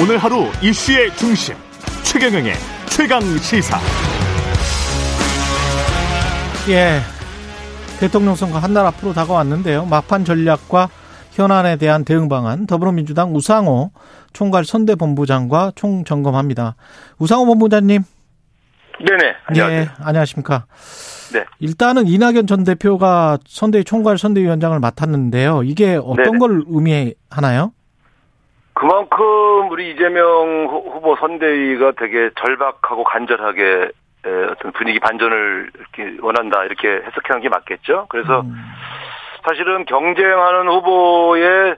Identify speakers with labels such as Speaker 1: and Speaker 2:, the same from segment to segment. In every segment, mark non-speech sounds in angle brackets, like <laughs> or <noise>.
Speaker 1: 오늘 하루 이슈의 중심 최경영의 최강 시사.
Speaker 2: 예, 대통령 선거 한 달 앞으로 다가왔는데요. 막판 전략과 현안에 대한 대응 방안 더불어민주당 우상호 총괄 선대본부장과 총점검합니다. 우상호 본부장님.
Speaker 3: 네네. 안녕하세요.
Speaker 2: 예, 안녕하십니까.
Speaker 3: 네.
Speaker 2: 일단은 이낙연 전 대표가 선대 총괄 선대위원장을 맡았는데요. 이게 어떤
Speaker 3: 네네.
Speaker 2: 걸 의미하나요?
Speaker 3: 그만큼 우리 이재명 후- 후보 선대위가 되게 절박하고 간절하게 에, 어떤 분위기 반전을 이렇게 원한다 이렇게 해석하는 게 맞겠죠. 그래서
Speaker 2: 음,
Speaker 3: 사실은 경쟁하는 후보의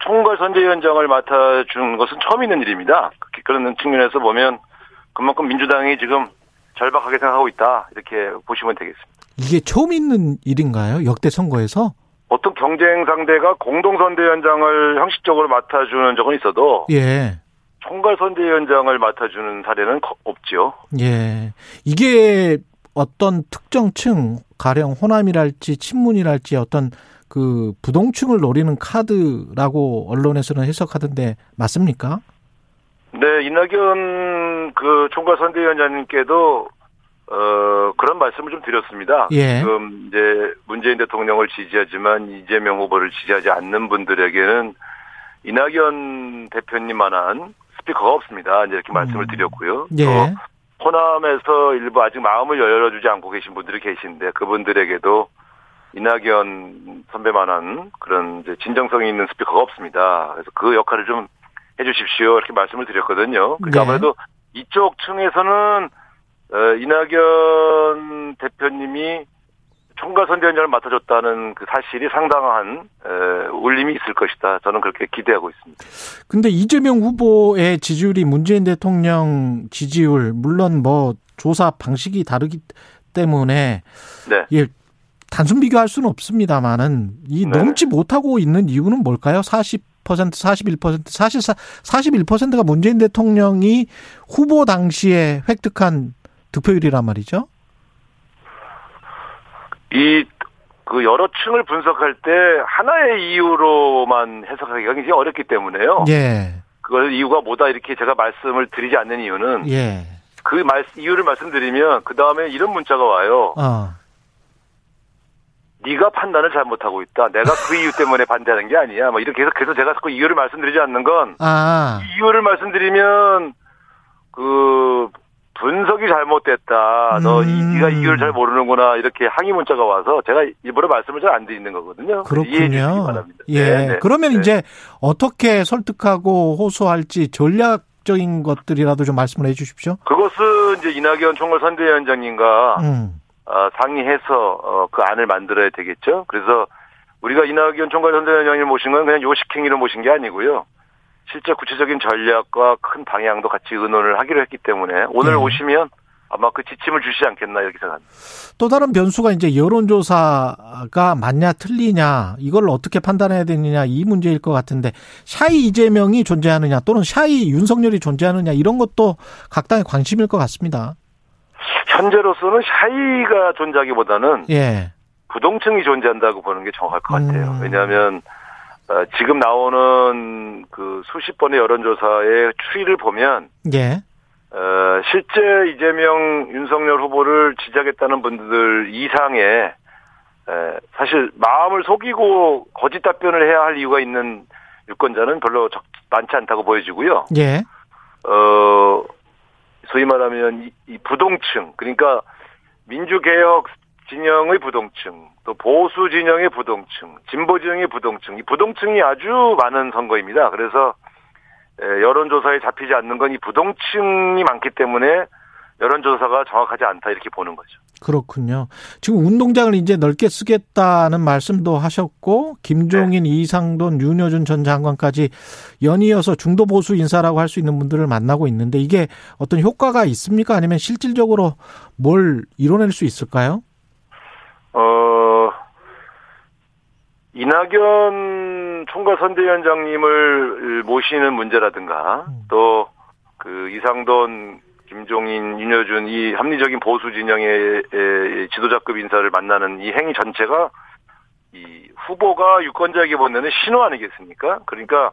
Speaker 3: 총괄 선대위원장을 맡아준 것은 처음 있는 일입니다. 그런 측면에서 보면 그만큼 민주당이 지금 절박하게 생각하고 있다 이렇게 보시면 되겠습니다.
Speaker 2: 이게 처음 있는 일인가요? 역대 선거에서?
Speaker 3: 어떤 경쟁 상대가 공동 선대위원장을 형식적으로 맡아주는 적은 있어도
Speaker 2: 예.
Speaker 3: 총괄 선대위원장을 맡아주는 사례는 거- 없지요.
Speaker 2: 예. 이게 어떤 특정층, 가령 호남이랄지 친문이랄지 어떤 그 부동층을 노리는 카드라고 언론에서는 해석하던데 맞습니까?
Speaker 3: 네, 이낙연 그 총괄 선대위원장님께도 어 그런 말씀을 좀 드렸습니다.
Speaker 2: 예.
Speaker 3: 지금 이제 문재인 대통령을 지지하지만 이재명 후보를 지지하지 않는 분들에게는 이낙연 대표님만한 스피커가 없습니다. 이제 이렇게 말씀을 드렸고요.
Speaker 2: 예.
Speaker 3: 또 호남에서 일부 아직 마음을 열어주지 않고 계신 분들이 계신데 그분들에게도 이낙연 선배만한 그런 진정성이 있는 스피커가 없습니다. 그래서 그 역할을 좀 해주십시오 이렇게 말씀을 드렸거든요. 그러니까
Speaker 2: 네.
Speaker 3: 아무래도 이쪽 층에서는 어, 이낙연 대표님이 총괄 선대위원장을 맡아줬다는 그 사실이 상당한 에, 울림이 있을 것이다. 저는 그렇게 기대하고 있습니다.
Speaker 2: 근데 이재명 후보의 지지율이 문재인 대통령 지지율, 물론 뭐 조사 방식이 다르기 때문에
Speaker 3: 네.
Speaker 2: 예, 단순 비교할 수는 없습니다만은 이
Speaker 3: 네.
Speaker 2: 넘지 못하고 있는 이유는 뭘까요? 40% 41% 사실 41%가 문재인 대통령이 후보 당시에 획득한 득표율이란 말이죠.
Speaker 3: 이 그 여러 층을 분석할 때 하나의 이유로만 해석하기가 굉장히 어렵기 때문에요.
Speaker 2: 예.
Speaker 3: 그걸 이유가 뭐다 이렇게 제가 말씀을 드리지 않는 이유는
Speaker 2: 예.
Speaker 3: 그 말, 이유를 말씀드리면 그 다음에 이런 문자가 와요.
Speaker 2: 어.
Speaker 3: 네가 판단을 잘못하고 있다. 내가 그 이유 때문에 반대하는 게 아니야. 뭐 이렇게 해서 그래서 제가 자꾸 이유를 말씀드리지 않는 건
Speaker 2: 아.
Speaker 3: 이유를 말씀드리면 그 분석이 잘못됐다. 너 이,
Speaker 2: 음.
Speaker 3: 네가 이유를 잘 모르는구나. 이렇게 항의 문자가 와서 제가 일부러 말씀을 잘 안 드리는 거거든요.
Speaker 2: 그렇군요.
Speaker 3: 바랍니다.
Speaker 2: 예.
Speaker 3: 네, 네.
Speaker 2: 그러면
Speaker 3: 네.
Speaker 2: 이제 어떻게 설득하고 호소할지 전략 적인 것들이라도 좀 말씀을 해 주십시오.
Speaker 3: 그것은 이제 이낙연 총괄 선대위원장님과
Speaker 2: 음.
Speaker 3: 어, 상의해서 어, 그 안을 만들어야 되겠죠. 그래서 우리가 이낙연 총괄 선대위원장님 모신 건 그냥 요식행위로 모신 게 아니고요. 실제 구체적인 전략과 큰 방향도 같이 의논을 하기로 했기 때문에 오늘
Speaker 2: 네.
Speaker 3: 오시면 아마 그 지침을 주시지 않겠나 이렇게 생각합니다.
Speaker 2: 또 다른 변수가 이제 여론조사가 맞냐 틀리냐 이걸 어떻게 판단해야 되느냐 이 문제일 것 같은데 샤이 이재명이 존재하느냐 또는 샤이 윤석열이 존재하느냐 이런 것도 각 당의 관심일 것 같습니다.
Speaker 3: 현재로서는 샤이가 존재하기보다는
Speaker 2: 예.
Speaker 3: 부동층이 존재한다고 보는 게 정확할 것 같아요.
Speaker 2: 음.
Speaker 3: 왜냐하면 어, 지금 나오는 그 수십 번의 여론조사의 추이를 보면
Speaker 2: 예.
Speaker 3: 어, 실제 이재명, 윤석열 후보를 지지하겠다는 분들 이상의 에, 사실 마음을 속이고 거짓 답변을 해야 할 이유가 있는 유권자는 별로 적, 많지 않다고 보여지고요.
Speaker 2: 예.
Speaker 3: 어, 소위 말하면 이, 이 부동층, 그러니까 민주개혁 진영의 부동층, 또 보수 진영의 부동층, 진보 진영의 부동층, 이 부동층이 아주 많은 선거입니다. 그래서 에, 여론조사에 잡히지 않는 건 이 부동층이 많기 때문에 여론조사가 정확하지 않다 이렇게 보는 거죠.
Speaker 2: 그렇군요. 지금 운동장을 이제 넓게 쓰겠다는 말씀도 하셨고 김종인, 이상돈, 윤여준 전 장관까지 연이어서 중도 보수 인사라고 할 수 있는 분들을 만나고 있는데 이게 어떤 효과가 있습니까? 아니면 실질적으로 뭘 이뤄낼 수 있을까요?
Speaker 3: 이낙연 총괄 선대위원장님을 모시는 문제라든가 또 그 이상돈, 김종인, 윤여준 이 합리적인 보수 진영의 에, 지도자급 인사를 만나는 이 행위 전체가 이 후보가 유권자에게 보내는 신호 아니겠습니까? 그러니까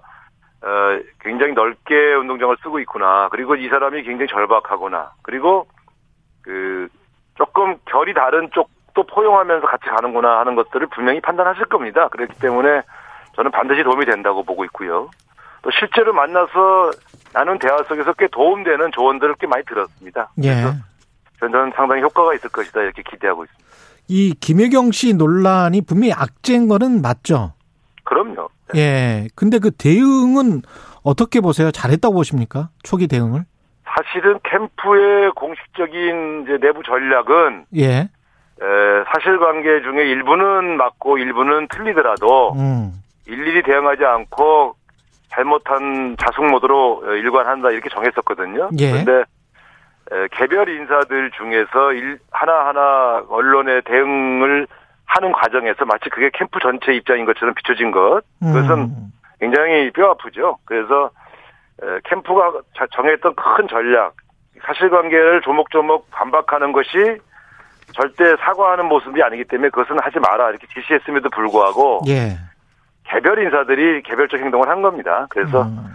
Speaker 3: 어, 굉장히 넓게 운동장을 쓰고 있구나. 그리고 이 사람이 굉장히 절박하구나. 그리고 그 조금 결이 다른 쪽 도 포용하면서 같이 가는구나 하는 것들을 분명히 판단하실 겁니다. 그렇기 때문에 저는 반드시 도움이 된다고 보고 있고요. 또 실제로 만나서 나눈 대화 속에서 꽤 도움되는 조언들을 꽤 많이 들었습니다.
Speaker 2: 예.
Speaker 3: 저는 상당히 효과가 있을 것이다 이렇게 기대하고 있습니다.
Speaker 2: 이 김혜경 씨 논란이 분명히 악재인 거는 맞죠?
Speaker 3: 그럼요.
Speaker 2: 예. 근데 그 대응은 어떻게 보세요? 잘했다고 보십니까? 초기 대응을?
Speaker 3: 사실은 캠프의 공식적인 이제 내부 전략은
Speaker 2: 예.
Speaker 3: 에, 사실관계 중에 일부는 맞고 일부는 틀리더라도
Speaker 2: 음.
Speaker 3: 일일이 대응하지 않고 잘못한 자숙 모드로 어, 일관한다 이렇게 정했었거든요.
Speaker 2: 예.
Speaker 3: 그런데 에, 개별 인사들 중에서 일, 하나하나 언론의 대응을 하는 과정에서 마치 그게 캠프 전체 입장인 것처럼 비춰진 것 그것은
Speaker 2: 음.
Speaker 3: 굉장히 뼈 아프죠. 그래서 에, 캠프가 자- 정했던 큰 전략, 사실관계를 조목조목 반박하는 것이 절대 사과하는 모습이 아니기 때문에 그것은 하지 마라 이렇게 지시했음에도 불구하고
Speaker 2: 예.
Speaker 3: 개별 인사들이 개별적 행동을 한 겁니다. 그래서
Speaker 2: 음.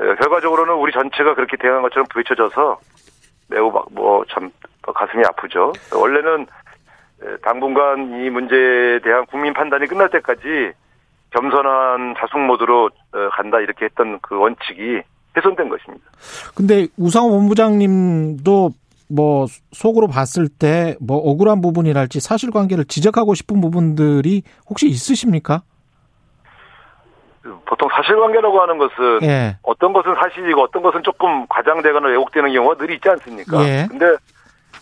Speaker 3: 에, 결과적으로는 우리 전체가 그렇게 대응한 것처럼 비춰져서 매우 뭐 참 가슴이 아프죠. 원래는 에, 당분간 이 문제에 대한 국민 판단이 끝날 때까지 겸손한 자숙 모드로 어, 간다 이렇게 했던 그 원칙이 훼손된 것입니다.
Speaker 2: 근데 우상호 본부장님도 뭐 속으로 봤을 때 뭐 억울한 부분이랄지 사실관계를 지적하고 싶은 부분들이 혹시 있으십니까?
Speaker 3: 보통 사실관계라고 하는 것은
Speaker 2: 예.
Speaker 3: 어떤 것은 사실이고 어떤 것은 조금 과장되거나 왜곡되는 경우가 늘 있지 않습니까?
Speaker 2: 예.
Speaker 3: 근데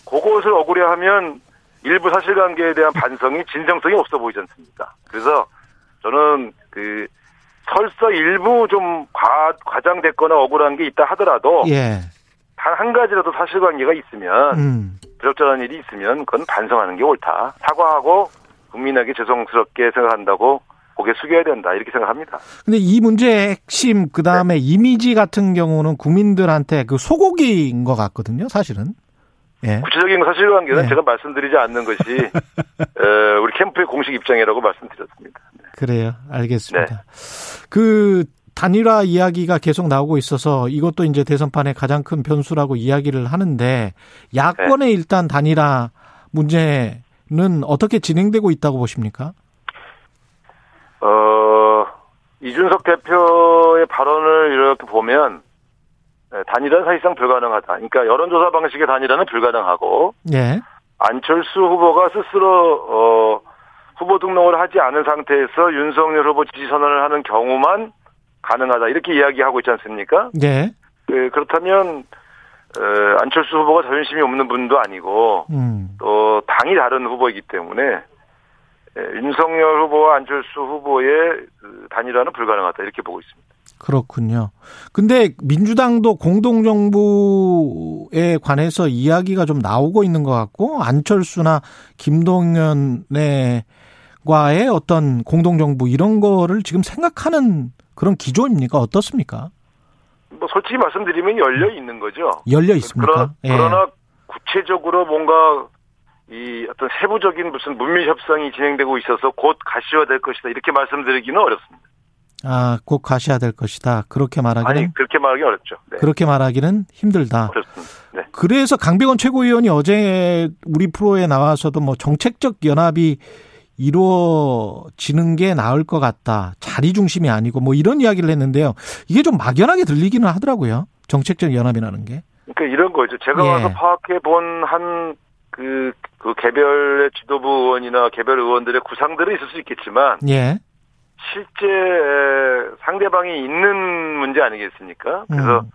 Speaker 3: 그것을 억울해하면 일부 사실관계에 대한 <laughs> 반성이 진정성이 없어 보이지 않습니까? 그래서 저는 그 설사 일부 좀 과, 과장됐거나 억울한 게 있다 하더라도
Speaker 2: 예.
Speaker 3: 단 한 가지라도 사실관계가 있으면
Speaker 2: 음.
Speaker 3: 부적절한 일이 있으면 그건 반성하는 게 옳다. 사과하고 국민에게 죄송스럽게 생각한다고 고개 숙여야 된다. 이렇게 생각합니다.
Speaker 2: 근데 이 문제의 핵심 그 다음에 이미지 같은 경우는 국민들한테 그 소고기인 것 같거든요, 사실은. 예.
Speaker 3: 구체적인 사실관계는
Speaker 2: 네.
Speaker 3: 제가 말씀드리지 않는 것이 <laughs> 어, 우리 캠프의 공식 입장이라고 말씀드렸습니다.
Speaker 2: 그래요. 알겠습니다.
Speaker 3: 네.
Speaker 2: 그 단일화 이야기가 계속 나오고 있어서 이것도 이제 대선판의 가장 큰 변수라고 이야기를 하는데 야권의 일단 단일화 문제는 어떻게 진행되고 있다고 보십니까?
Speaker 3: 어, 이준석 대표의 발언을 이렇게 보면 네, 단일화는 사실상 불가능하다. 그러니까 여론조사 방식의 단일화는 불가능하고
Speaker 2: 예.
Speaker 3: 안철수 후보가 스스로 어, 후보 등록을 하지 않은 상태에서 윤석열 후보 지지 선언을 하는 경우만 가능하다 이렇게 이야기하고 있지 않습니까?
Speaker 2: 예.
Speaker 3: 그, 그렇다면 어, 안철수 후보가 자존심이 없는 분도 아니고
Speaker 2: 음.
Speaker 3: 또 당이 다른 후보이기 때문에 예, 윤석열 후보와 안철수 후보의 그 단일화는 불가능하다 이렇게 보고 있습니다.
Speaker 2: 그렇군요. 근데 민주당도 공동정부에 관해서 이야기가 좀 나오고 있는 것 같고 안철수나 김동연의 과의 어떤 공동정부 이런 거를 지금 생각하는 그런 기조입니까? 어떻습니까?
Speaker 3: 뭐 솔직히 말씀드리면 열려 있는 거죠.
Speaker 2: 열려 있습니까?
Speaker 3: 그러나,
Speaker 2: 예.
Speaker 3: 그러나 구체적으로 뭔가 이 어떤 세부적인 무슨 문밀 협상이 진행되고 있어서 곧 가시화될 것이다 이렇게 말씀드리기는 어렵습니다.
Speaker 2: 아, 꼭 가셔야 될 것이다. 그렇게 말하기는
Speaker 3: 아니 그렇게 말하기 어렵죠. 네.
Speaker 2: 그렇게 말하기는 힘들다.
Speaker 3: 어렵습니다. 네.
Speaker 2: 그래서 강병원 최고위원이 어제 우리 프로에 나와서도 뭐 정책적 연합이 이루어지는 게 나을 것 같다. 자리 중심이 아니고 뭐 이런 이야기를 했는데요. 이게 좀 막연하게 들리기는 하더라고요. 정책적 연합이라는 게.
Speaker 3: 그러니까 이런 거죠. 제가
Speaker 2: 예.
Speaker 3: 와서 파악해 본한 그, 그 개별 지도부 의원이나 개별 의원들의 구상들은 있을 수 있겠지만
Speaker 2: 예.
Speaker 3: 실제 에, 상대방이 있는 문제 아니겠습니까? 그래서
Speaker 2: 음.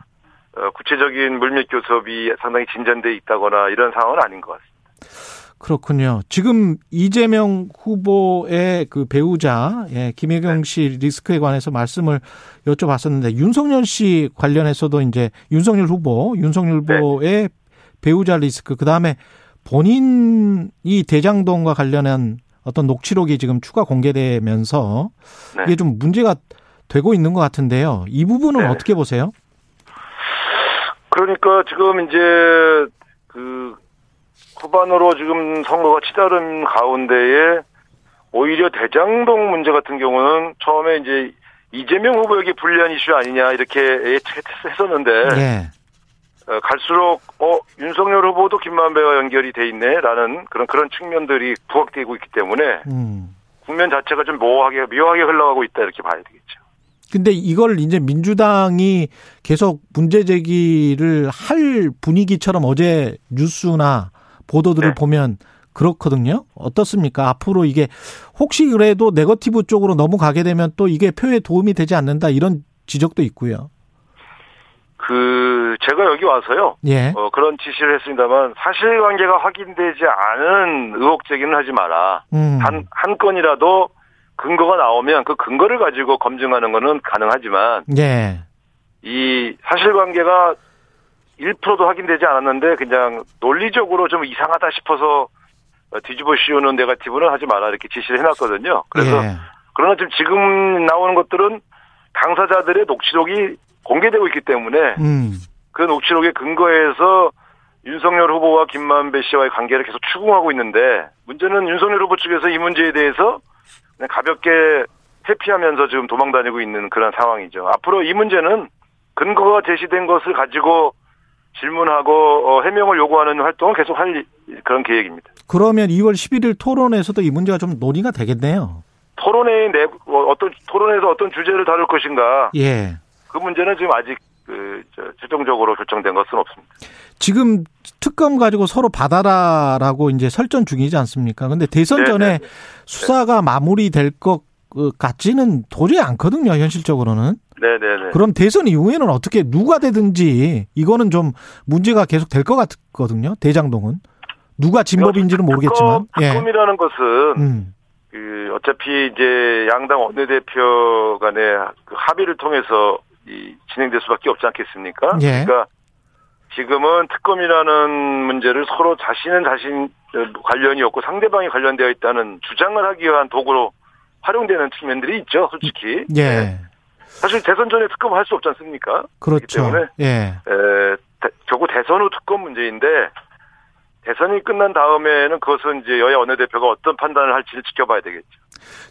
Speaker 3: 어, 구체적인 물밑 교섭이 상당히 진전돼 있다거나 이런 상황은 아닌 것 같습니다.
Speaker 2: 그렇군요. 지금 이재명 후보의 그 배우자, 예, 김혜경 씨 리스크에 관해서 말씀을 여쭤봤었는데, 윤석열 씨 관련해서도 이제 윤석열 후보, 윤석열 후보의 배우자 리스크, 그 다음에 본인이 대장동과 관련한 어떤 녹취록이 지금 추가 공개되면서
Speaker 3: 네.
Speaker 2: 이게 좀 문제가 되고 있는 것 같은데요. 이 부분은
Speaker 3: 네.
Speaker 2: 어떻게 보세요?
Speaker 3: 그러니까 지금 이제 그 후반으로 지금 선거가 치달은 가운데에 오히려 대장동 문제 같은 경우는 처음에 이제 이재명 후보에게 불리한 이슈 아니냐 이렇게 예측했었는데
Speaker 2: 예.
Speaker 3: 어, 갈수록 어 윤석열 후보도 김만배와 연결이 돼 있네라는 그런 그런 측면들이 부각되고 있기 때문에
Speaker 2: 음.
Speaker 3: 국면 자체가 좀 모호하게 묘하게 흘러가고 있다 이렇게 봐야 되겠죠.
Speaker 2: 근데 이걸 이제 민주당이 계속 문제 제기를 할 분위기처럼 어제 뉴스나 보도들을
Speaker 3: 네.
Speaker 2: 보면 그렇거든요. 어떻습니까? 앞으로 이게 혹시 그래도 네거티브 쪽으로 넘어가게 되면 또 이게 표에 도움이 되지 않는다 이런 지적도 있고요.
Speaker 3: 그 제가 여기 와서요.
Speaker 2: 예.
Speaker 3: 어, 그런 지시를 했습니다만 사실관계가 확인되지 않은 의혹 제기는 하지 마라.
Speaker 2: 음.
Speaker 3: 한, 한 건이라도 근거가 나오면 그 근거를 가지고 검증하는 거는 가능하지만
Speaker 2: 예.
Speaker 3: 이 사실관계가 1%도 확인되지 않았는데 그냥 논리적으로 좀 이상하다 싶어서 어, 뒤집어 씌우는 네가티브는 하지 마라 이렇게 지시를 해놨거든요. 그래서
Speaker 2: 예.
Speaker 3: 그러나 지금 지금 나오는 것들은 당사자들의 녹취록이 공개되고 있기 때문에
Speaker 2: 음.
Speaker 3: 그 녹취록에 근거해서 윤석열 후보와 김만배 씨와의 관계를 계속 추궁하고 있는데 문제는 윤석열 후보 측에서 이 문제에 대해서 그냥 가볍게 회피하면서 지금 도망다니고 있는 그런 상황이죠. 앞으로 이 문제는 근거가 제시된 것을 가지고 질문하고 어, 해명을 요구하는 활동을 계속 할 그런 계획입니다.
Speaker 2: 그러면 2월 11일 토론에서도 이 문제가 좀 논의가 되겠네요.
Speaker 3: 토론회의 내 어, 어떤 토론에서 어떤 주제를 다룰 것인가
Speaker 2: 예.
Speaker 3: 그 문제는 지금 아직 그 저, 최종적으로 결정된 것은 없습니다.
Speaker 2: 지금 특검 가지고 서로 받아라라고 이제 설전 중이지 않습니까? 근데 대선
Speaker 3: 네,
Speaker 2: 전에
Speaker 3: 네, 네.
Speaker 2: 수사가 마무리될 것 같지는 도저히 않거든요, 현실적으로는.
Speaker 3: 네네네.
Speaker 2: 그럼 대선 이후에는 어떻게 누가 되든지 이거는 좀 문제가 계속 될 것 같거든요, 대장동은. 누가 진법인지는 모르겠지만.
Speaker 3: 특검, 특검이라는 것은
Speaker 2: 음.
Speaker 3: 그 어차피 이제 양당 원내대표 간의 그 합의를 통해서 이 진행될 수밖에 없지 않겠습니까?
Speaker 2: 예.
Speaker 3: 그러니까 지금은 특검이라는 문제를 서로 자신은 자신 관련이 없고 상대방이 관련되어 있다는 주장을 하기 위한 도구로 활용되는 측면들이 있죠, 솔직히.
Speaker 2: 예.
Speaker 3: 네. 사실 대선 전에 특검을 할 수 없지 않습니까?
Speaker 2: 그렇죠.
Speaker 3: 때문에
Speaker 2: 예.
Speaker 3: 에, 대- 결국 대선 후 특검 문제인데 대선이 끝난 다음에는 그것은 이제 여야 원내대표가 어떤 판단을 할지를 지켜봐야 되겠죠.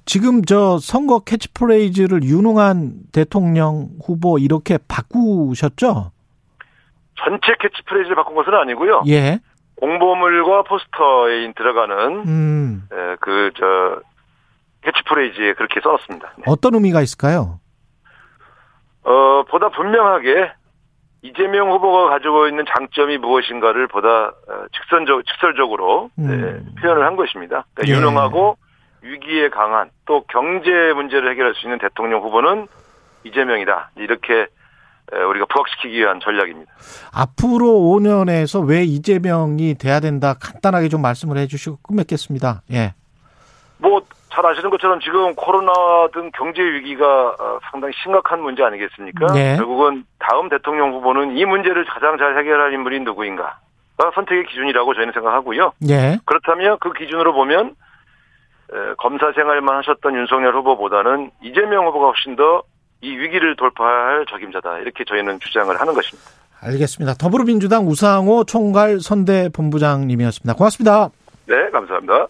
Speaker 2: 지금 저 선거 캐치프레이즈를 유능한 대통령 후보 이렇게 바꾸셨죠?
Speaker 3: 전체 캐치프레이즈를 바꾼 것은 아니고요.
Speaker 2: 예.
Speaker 3: 공보물과 포스터에 들어가는
Speaker 2: 음.
Speaker 3: 그저 캐치프레이즈에 그렇게 써놨습니다. 네.
Speaker 2: 어떤 의미가 있을까요?
Speaker 3: 어 보다 분명하게 이재명 후보가 가지고 있는 장점이 무엇인가를 보다 어, 직선적 직설적으로 네,
Speaker 2: 음.
Speaker 3: 표현을 한 것입니다. 그러니까
Speaker 2: 예.
Speaker 3: 유능하고 위기에 강한 또 경제 문제를 해결할 수 있는 대통령 후보는 이재명이다. 이렇게 에, 우리가 부각시키기 위한 전략입니다.
Speaker 2: 앞으로 5년에서 왜 이재명이 돼야 된다 간단하게 좀 말씀을 해주시고 끝맺겠습니다. 예.
Speaker 3: 뭐 잘 아시는 것처럼 지금 코로나 등 경제 위기가 어, 상당히 심각한 문제 아니겠습니까?
Speaker 2: 네.
Speaker 3: 결국은 다음 대통령 후보는 이 문제를 가장 잘 해결할 인물이 누구인가 가 선택의 기준이라고 저희는 생각하고요.
Speaker 2: 예.
Speaker 3: 그렇다면 그 기준으로 보면 에, 검사 생활만 하셨던 윤석열 후보보다는 이재명 후보가 훨씬 더 이 위기를 돌파할 적임자다 이렇게 저희는 주장을 하는 것입니다.
Speaker 2: 알겠습니다. 더불어민주당 우상호 총괄 선대본부장님이었습니다. 고맙습니다.
Speaker 3: 네, 감사합니다.